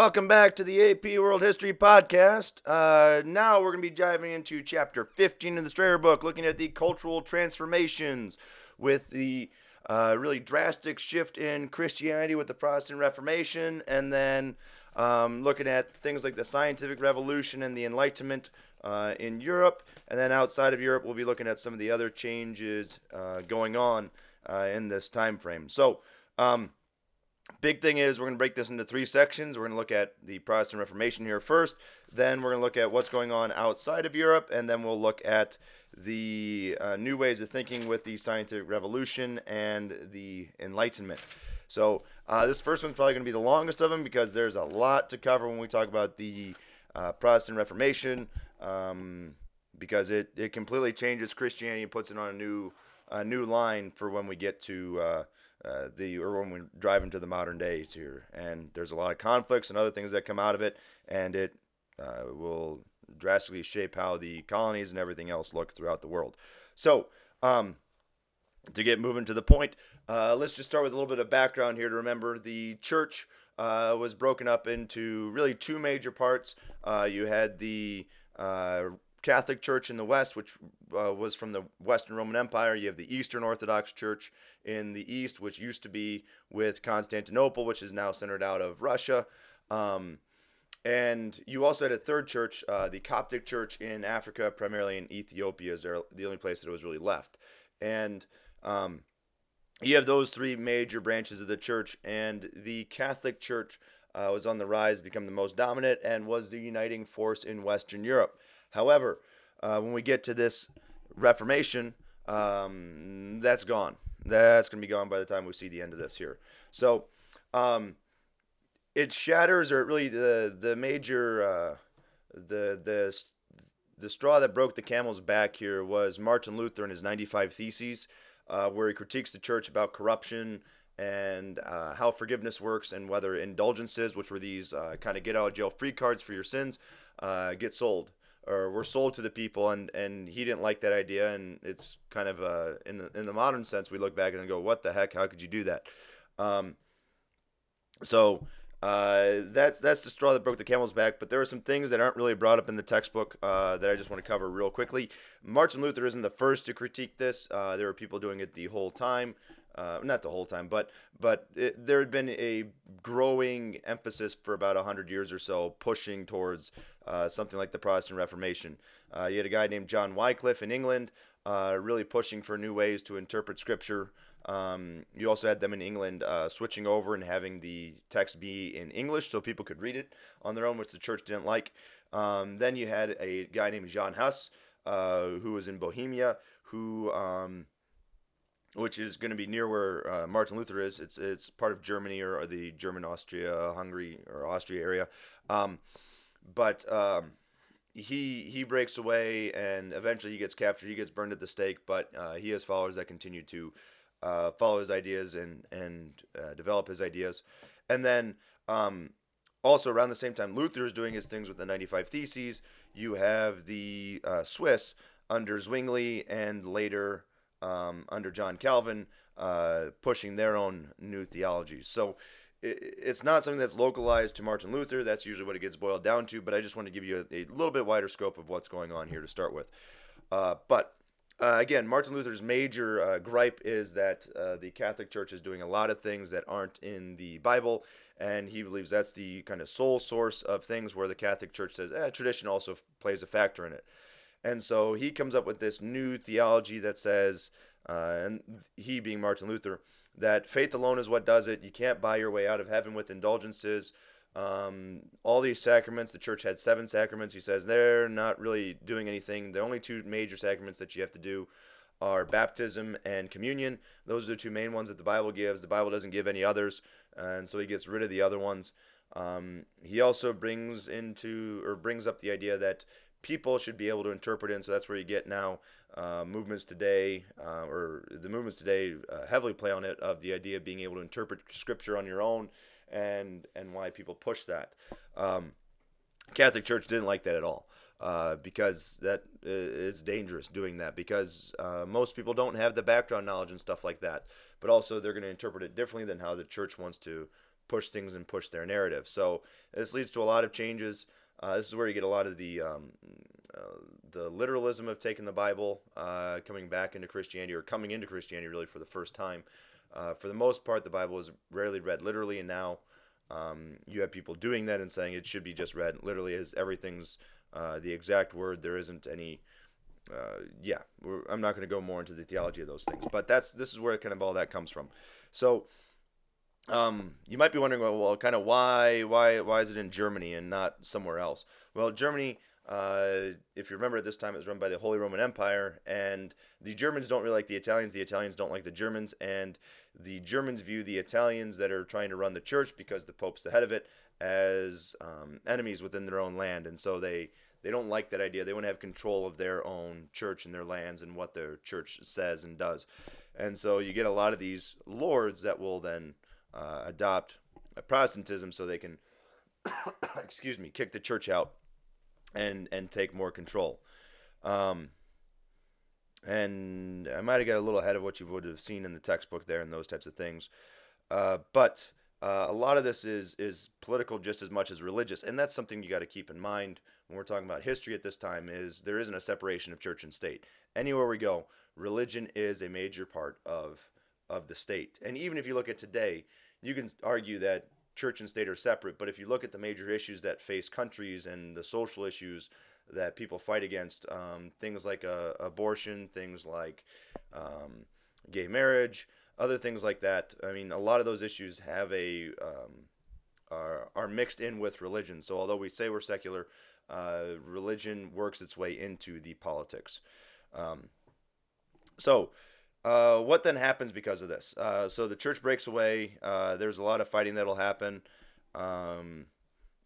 Welcome back to the AP World History Podcast. Uh, now we're going to be diving into chapter 15 of the Strayer book, looking at the cultural transformations with the uh, really drastic shift in Christianity with the Protestant Reformation, and then um, looking at things like the scientific revolution and the Enlightenment uh, in Europe. And then outside of Europe, we'll be looking at some of the other changes uh, going on uh, in this time frame. So, um, Big thing is we're going to break this into three sections. We're going to look at the Protestant Reformation here first, then we're going to look at what's going on outside of Europe, and then we'll look at the uh, new ways of thinking with the scientific revolution and the Enlightenment. So uh, this first one's probably going to be the longest of them because there's a lot to cover when we talk about the uh, Protestant Reformation, um, because it, it completely changes Christianity and puts it on a new a new line for when we get to uh, the or when we drive into the modern days here. And there's a lot of conflicts and other things that come out of it, and it uh, will drastically shape how the colonies and everything else look throughout the world. So, um, to get moving to the point, uh, let's just start with a little bit of background here to remember the church. Uh, was broken up into really two major parts. Uh, you had the uh, Catholic Church in the West, which uh, was from the Western Roman Empire. You have the Eastern Orthodox Church in the East, which used to be with Constantinople, which is now centered out of Russia. Um, and you also had a third church, uh, the Coptic Church in Africa, primarily in Ethiopia, is the only place that was really left. And um, you have those three major branches of the church, and the Catholic Church uh, was on the rise become the most dominant and was the uniting force in Western Europe. However, uh, when we get to this Reformation, um, that's gone. That's going to be gone by the time we see the end of this here. So, um, it shatters, or really the the major uh, the the the straw that broke the camel's back here was Martin Luther and his 95 Theses, uh, where he critiques the church about corruption and uh, how forgiveness works and whether indulgences, which were these uh, kind of get out of jail free cards for your sins, uh, get sold or were sold to the people, and, and he didn't like that idea. And it's kind of uh, in the, in the modern sense, we look back and go, "What the heck? How could you do that?" Um, so uh, that's that's the straw that broke the camel's back. But there are some things that aren't really brought up in the textbook uh, that I just want to cover real quickly. Martin Luther isn't the first to critique this. Uh, there were people doing it the whole time uh, not the whole time, but but it, there had been a growing emphasis for about hundred years or so, pushing towards uh, something like the Protestant Reformation. Uh, you had a guy named John Wycliffe in England, uh, really pushing for new ways to interpret Scripture. Um, you also had them in England uh, switching over and having the text be in English so people could read it on their own, which the church didn't like. Um, then you had a guy named John Huss, uh, who was in Bohemia, who um, which is going to be near where uh, Martin Luther is. It's it's part of Germany or, or the German Austria, Hungary or Austria area. Um, but um, he he breaks away and eventually he gets captured. He gets burned at the stake. But uh, he has followers that continue to uh, follow his ideas and and uh, develop his ideas. And then um, also around the same time, Luther is doing his things with the 95 Theses. You have the uh, Swiss under Zwingli and later um, under John Calvin, uh, pushing their own new theologies. So it, it's not something that's localized to Martin Luther. That's usually what it gets boiled down to. But I just want to give you a, a little bit wider scope of what's going on here to start with. Uh, but uh, again, Martin Luther's major uh, gripe is that uh, the Catholic Church is doing a lot of things that aren't in the Bible, and he believes that's the kind of sole source of things where the Catholic Church says eh, tradition also f- plays a factor in it. And so he comes up with this new theology that says, uh, and he being Martin Luther, that faith alone is what does it. You can't buy your way out of heaven with indulgences. Um, all these sacraments, the church had seven sacraments. He says they're not really doing anything. The only two major sacraments that you have to do are baptism and communion. Those are the two main ones that the Bible gives. The Bible doesn't give any others, and so he gets rid of the other ones. Um, he also brings into or brings up the idea that people should be able to interpret. And so that's where you get now uh, movements today, uh, or the movements today uh, heavily play on it of the idea of being able to interpret scripture on your own, and and why people push that. Um, Catholic Church didn't like that at all. Uh, because that uh, it's dangerous doing that because uh, most people don't have the background knowledge and stuff like that. But also they're going to interpret it differently than how the church wants to push things and push their narrative. So this leads to a lot of changes. Uh, this is where you get a lot of the um, uh, the literalism of taking the Bible, uh, coming back into Christianity or coming into Christianity really for the first time. Uh, for the most part, the Bible is rarely read literally, and now um, you have people doing that and saying it should be just read literally as everything's uh, the exact word. There isn't any. Uh, yeah, I'm not going to go more into the theology of those things, but that's this is where kind of all that comes from. So um, you might be wondering, well, well, kind of why, why, why is it in Germany and not somewhere else? Well, Germany, uh, if you remember, at this time it was run by the Holy Roman Empire, and the Germans don't really like the Italians. The Italians don't like the Germans, and the Germans view the Italians that are trying to run the church because the Pope's the head of it as um, enemies within their own land, and so they they don't like that idea. They want to have control of their own church and their lands and what their church says and does, and so you get a lot of these lords that will then uh, adopt Protestantism so they can, excuse me, kick the church out and and take more control. Um, and I might have got a little ahead of what you would have seen in the textbook there and those types of things. Uh, but uh, a lot of this is is political just as much as religious, and that's something you got to keep in mind when we're talking about history at this time. Is there isn't a separation of church and state. Anywhere we go, religion is a major part of of the state. And even if you look at today, you can argue that church and state are separate. But if you look at the major issues that face countries and the social issues that people fight against, um, things like uh, abortion, things like um, gay marriage, other things like that. I mean, a lot of those issues have a um, are, mixed in with religion. So although we say we're secular, uh, religion works its way into the politics. Um, so uh, what then happens because of this? Uh, so the church breaks away. Uh, there's a lot of fighting that'll happen. Um,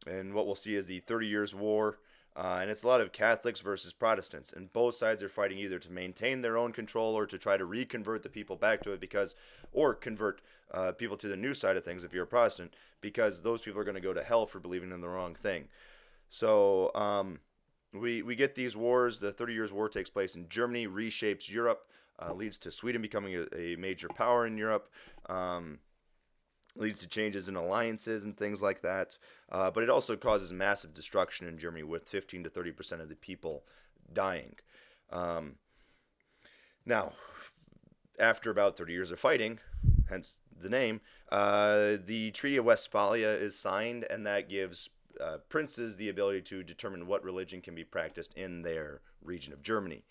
and what we'll see is the 30 Years' War. Uh, and it's a lot of Catholics versus Protestants. And both sides are fighting either to maintain their own control or to try to reconvert the people back to it because, or convert uh, people to the new side of things if you're a Protestant, because those people are going to go to hell for believing in the wrong thing. So um, we, we get these wars. The 30 Years' War takes place in Germany, reshapes Europe uh, leads to Sweden becoming a, a major power in Europe. Um, leads to changes in alliances and things like that. Uh, but it also causes massive destruction in Germany, with 15 to 30 percent of the people dying. Um, now, after about 30 years of fighting, hence the name, uh, the Treaty of Westphalia is signed, and that gives uh, princes the ability to determine what religion can be practiced in their region of Germany.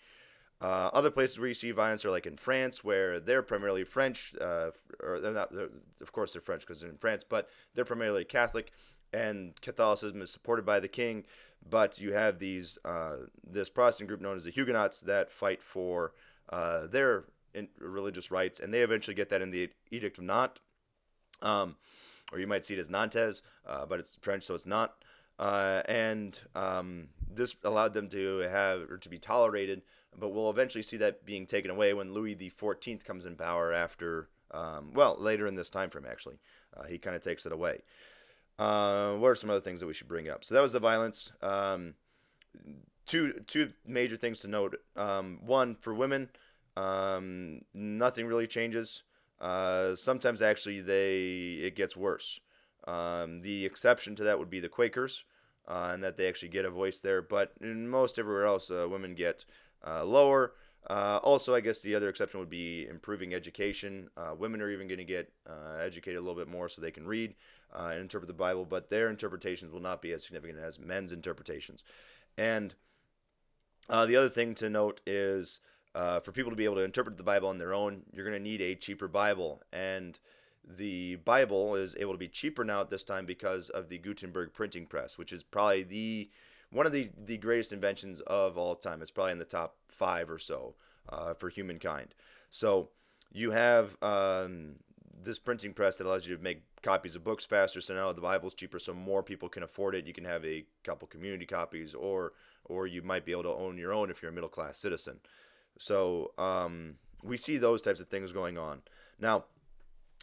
Uh, other places where you see violence are like in France, where they're primarily French, uh, or they're not. They're, of course, they're French because they're in France, but they're primarily Catholic, and Catholicism is supported by the king. But you have these uh, this Protestant group known as the Huguenots that fight for uh, their religious rights, and they eventually get that in the Edict of Nantes, um, or you might see it as Nantes, uh, but it's French, so it's not. Uh, and um, this allowed them to have or to be tolerated but we'll eventually see that being taken away when Louis Fourteenth comes in power after, um, well, later in this time frame actually, uh, he kind of takes it away. Uh, what are some other things that we should bring up? So that was the violence. Um, two two major things to note. Um, one for women, um, nothing really changes. Uh, sometimes actually they it gets worse. Um, the exception to that would be the Quakers, uh, and that they actually get a voice there. But in most everywhere else, uh, women get uh, lower. Uh, also, I guess the other exception would be improving education. Uh, women are even going to get uh, educated a little bit more so they can read uh, and interpret the Bible, but their interpretations will not be as significant as men's interpretations. And uh, the other thing to note is for people to be able to interpret the Bible on their own, you're going to need a cheaper Bible. And the Bible is able to be cheaper now at this time because of the Gutenberg printing press, which is probably the one of the, the greatest inventions of all time. It's probably in the top five or so uh, for humankind. So you have um, this printing press that allows you to make copies of books faster. So now the Bible's cheaper, so more people can afford it. You can have a couple community copies, or or you might be able to own your own if you're a middle class citizen. So um, we see those types of things going on now.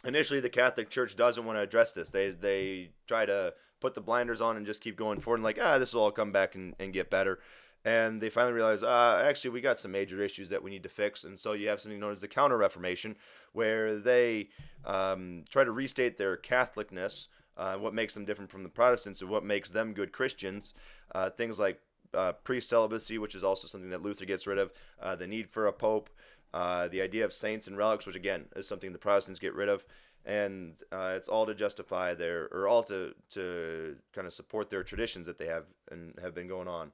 Initially, the Catholic Church doesn't want to address this. They they try to put the blinders on and just keep going forward and like, ah, this will all come back and, and get better. And they finally realize, uh, actually, we got some major issues that we need to fix. And so you have something known as the Counter Reformation, where they um, try to restate their Catholicness uh, what makes them different from the Protestants, and what makes them good Christians. Uh, things like uh, priest celibacy, which is also something that Luther gets rid of, uh, the need for a pope, uh, the idea of saints and relics, which again is something the Protestants get rid of, and uh, it's all to justify their or all to to kind of support their traditions that they have and have been going on.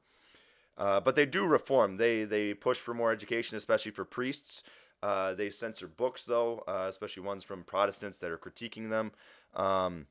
Uh, but they do reform. They they push for more education, especially for priests. Uh, they censor books, though, uh, especially ones from Protestants that are critiquing them. Um,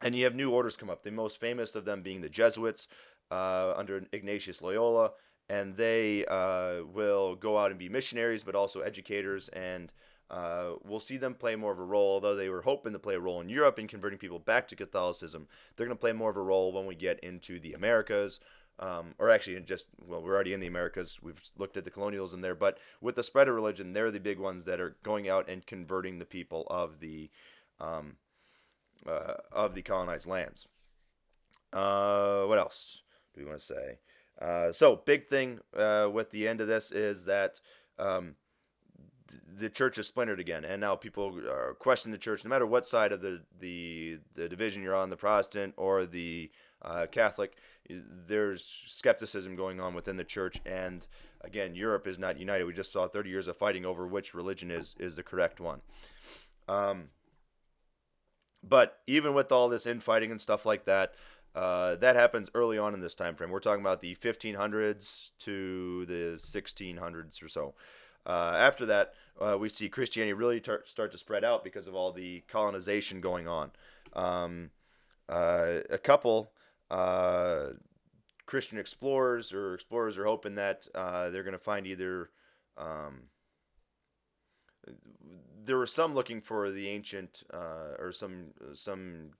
and you have new orders come up. The most famous of them being the Jesuits uh, under Ignatius Loyola, and they uh, will go out and be missionaries, but also educators. And uh, we'll see them play more of a role, although they were hoping to play a role in Europe in converting people back to Catholicism. They're going to play more of a role when we get into the Americas. Um, or actually, just well, we're already in the Americas. We've looked at the colonialism there, but with the spread of religion, they're the big ones that are going out and converting the people of the um, uh, of the colonized lands. Uh, what else do we want to say? Uh, so, big thing uh, with the end of this is that um, the church is splintered again, and now people are questioning the church, no matter what side of the the, the division you're on, the Protestant or the uh, Catholic. There's skepticism going on within the church, and again, Europe is not united. We just saw 30 years of fighting over which religion is is the correct one. Um, but even with all this infighting and stuff like that, uh, that happens early on in this time frame. We're talking about the 1500s to the 1600s or so. Uh, after that, uh, we see Christianity really tar- start to spread out because of all the colonization going on. Um, uh, a couple uh, Christian explorers or explorers are hoping that uh, they're going to find either. Um, there were some looking for the ancient uh, or some some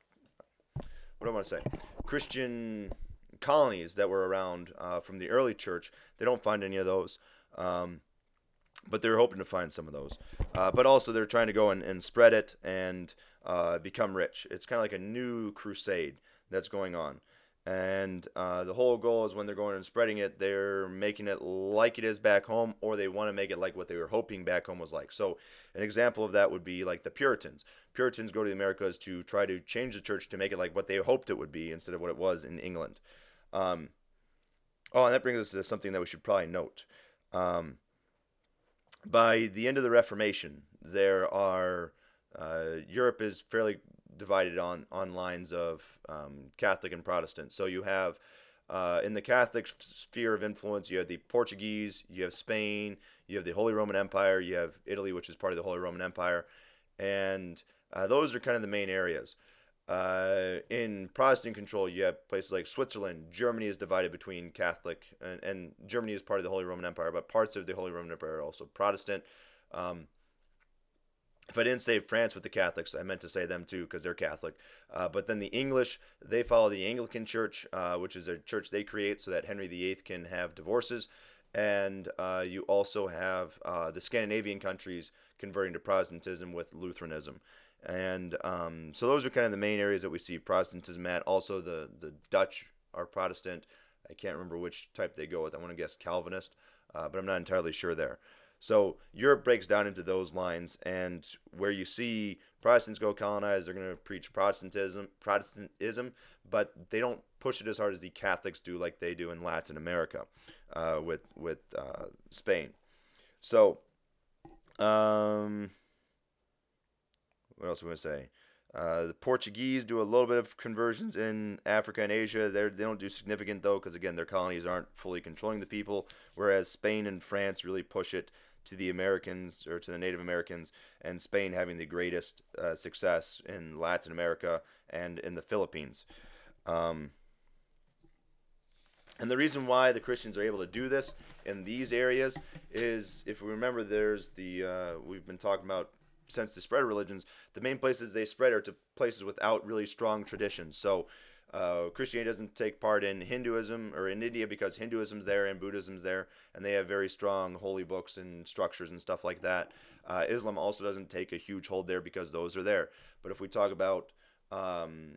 what do I want to say Christian colonies that were around from the early church. They don't find any of those. Um, but they're hoping to find some of those. Uh, but also, they're trying to go and, and spread it and uh, become rich. It's kind of like a new crusade that's going on. And uh, the whole goal is when they're going and spreading it, they're making it like it is back home, or they want to make it like what they were hoping back home was like. So, an example of that would be like the Puritans. Puritans go to the Americas to try to change the church to make it like what they hoped it would be instead of what it was in England. Um, oh, and that brings us to something that we should probably note. Um, by the end of the Reformation, there are uh, Europe is fairly divided on on lines of um, Catholic and Protestant. So you have uh, in the Catholic sphere of influence, you have the Portuguese, you have Spain, you have the Holy Roman Empire, you have Italy, which is part of the Holy Roman Empire, and uh, those are kind of the main areas. Uh, in Protestant control, you have places like Switzerland. Germany is divided between Catholic, and, and Germany is part of the Holy Roman Empire, but parts of the Holy Roman Empire are also Protestant. Um, if I didn't say France with the Catholics, I meant to say them too because they're Catholic. Uh, but then the English, they follow the Anglican Church, uh, which is a church they create so that Henry VIII can have divorces. And uh, you also have uh, the Scandinavian countries converting to Protestantism with Lutheranism. And um, so those are kind of the main areas that we see Protestantism at. Also, the, the Dutch are Protestant. I can't remember which type they go with. I want to guess Calvinist, uh, but I'm not entirely sure there. So Europe breaks down into those lines, and where you see Protestants go colonize, they're going to preach Protestantism, Protestantism, but they don't push it as hard as the Catholics do, like they do in Latin America, uh, with with uh, Spain. So, um, what else we to say? Uh, the Portuguese do a little bit of conversions in Africa and Asia. They're, they don't do significant though, because again, their colonies aren't fully controlling the people. Whereas Spain and France really push it to the Americans or to the Native Americans, and Spain having the greatest uh, success in Latin America and in the Philippines. Um, and the reason why the Christians are able to do this in these areas is, if we remember, there's the uh, we've been talking about since the spread of religions. The main places they spread are to places without really strong traditions. So uh, Christianity doesn't take part in Hinduism or in India because Hinduism's there and Buddhism's there, and they have very strong holy books and structures and stuff like that. Uh, Islam also doesn't take a huge hold there because those are there. But if we talk about um,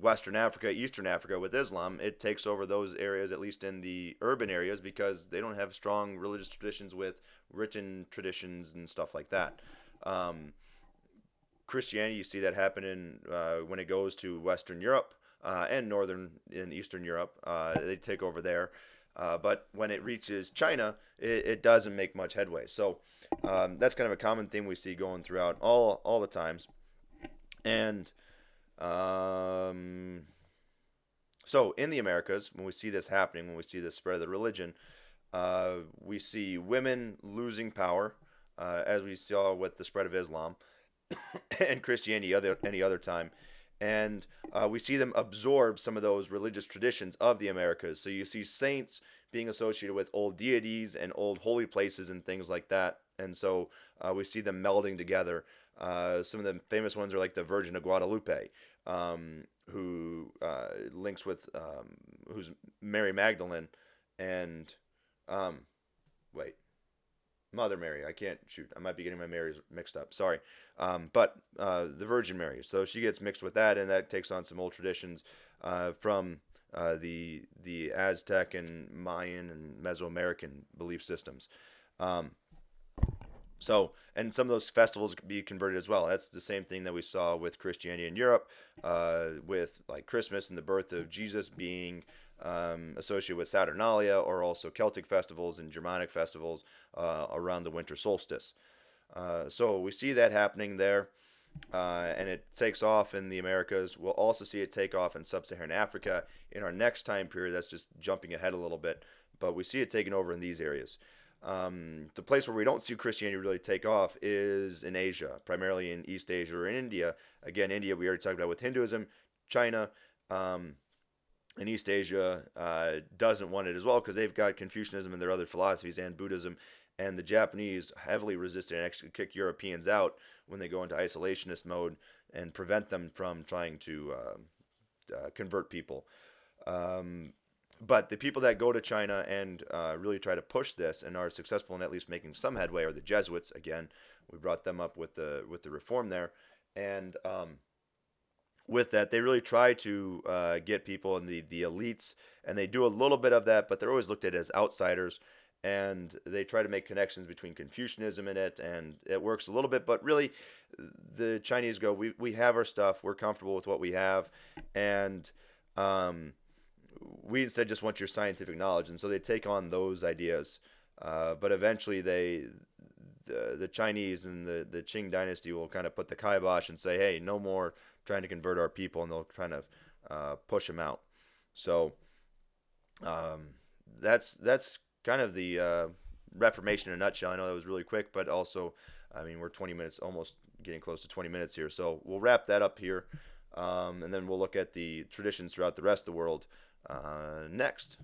Western Africa, Eastern Africa with Islam, it takes over those areas, at least in the urban areas, because they don't have strong religious traditions with written traditions and stuff like that. Um, Christianity, you see that happening uh, when it goes to Western Europe uh, and Northern and Eastern Europe. Uh, they take over there. Uh, but when it reaches China, it, it doesn't make much headway. So um, that's kind of a common theme we see going throughout all all the times. And um, so in the Americas, when we see this happening, when we see this spread of the religion, uh, we see women losing power, uh, as we saw with the spread of Islam and Christianity other any other time. And uh, we see them absorb some of those religious traditions of the Americas. So you see saints being associated with old deities and old holy places and things like that. And so uh, we see them melding together. Uh, some of the famous ones are like the Virgin of Guadalupe, um, who uh, links with um, who's Mary Magdalene, and um, wait, Mother Mary. I can't shoot. I might be getting my Marys mixed up. Sorry, um, but uh, the Virgin Mary. So she gets mixed with that, and that takes on some old traditions uh, from uh, the the Aztec and Mayan and Mesoamerican belief systems. Um, so, and some of those festivals be converted as well. That's the same thing that we saw with Christianity in Europe, uh, with like Christmas and the birth of Jesus being um, associated with Saturnalia, or also Celtic festivals and Germanic festivals uh, around the winter solstice. Uh, so we see that happening there, uh, and it takes off in the Americas. We'll also see it take off in sub-Saharan Africa in our next time period. That's just jumping ahead a little bit, but we see it taking over in these areas. Um, the place where we don't see Christianity really take off is in Asia, primarily in East Asia or in India. Again, India we already talked about with Hinduism, China, um, and East Asia uh, doesn't want it as well because they've got Confucianism and their other philosophies and Buddhism. And the Japanese heavily resisted and actually kick Europeans out when they go into isolationist mode and prevent them from trying to uh, uh, convert people. Um, but the people that go to China and uh, really try to push this and are successful in at least making some headway are the Jesuits. Again, we brought them up with the with the reform there, and um, with that, they really try to uh, get people in the the elites, and they do a little bit of that, but they're always looked at as outsiders. And they try to make connections between Confucianism in it, and it works a little bit. But really, the Chinese go, we, we have our stuff, we're comfortable with what we have, and um, we instead just want your scientific knowledge, and so they take on those ideas. Uh, but eventually, they the, the Chinese and the, the Qing dynasty will kind of put the kibosh and say, hey, no more trying to convert our people, and they'll kind of uh, push them out. So um, that's that's kind of the uh, Reformation in a nutshell. I know that was really quick, but also, I mean, we're 20 minutes, almost getting close to 20 minutes here. So we'll wrap that up here, um, and then we'll look at the traditions throughout the rest of the world uh, next.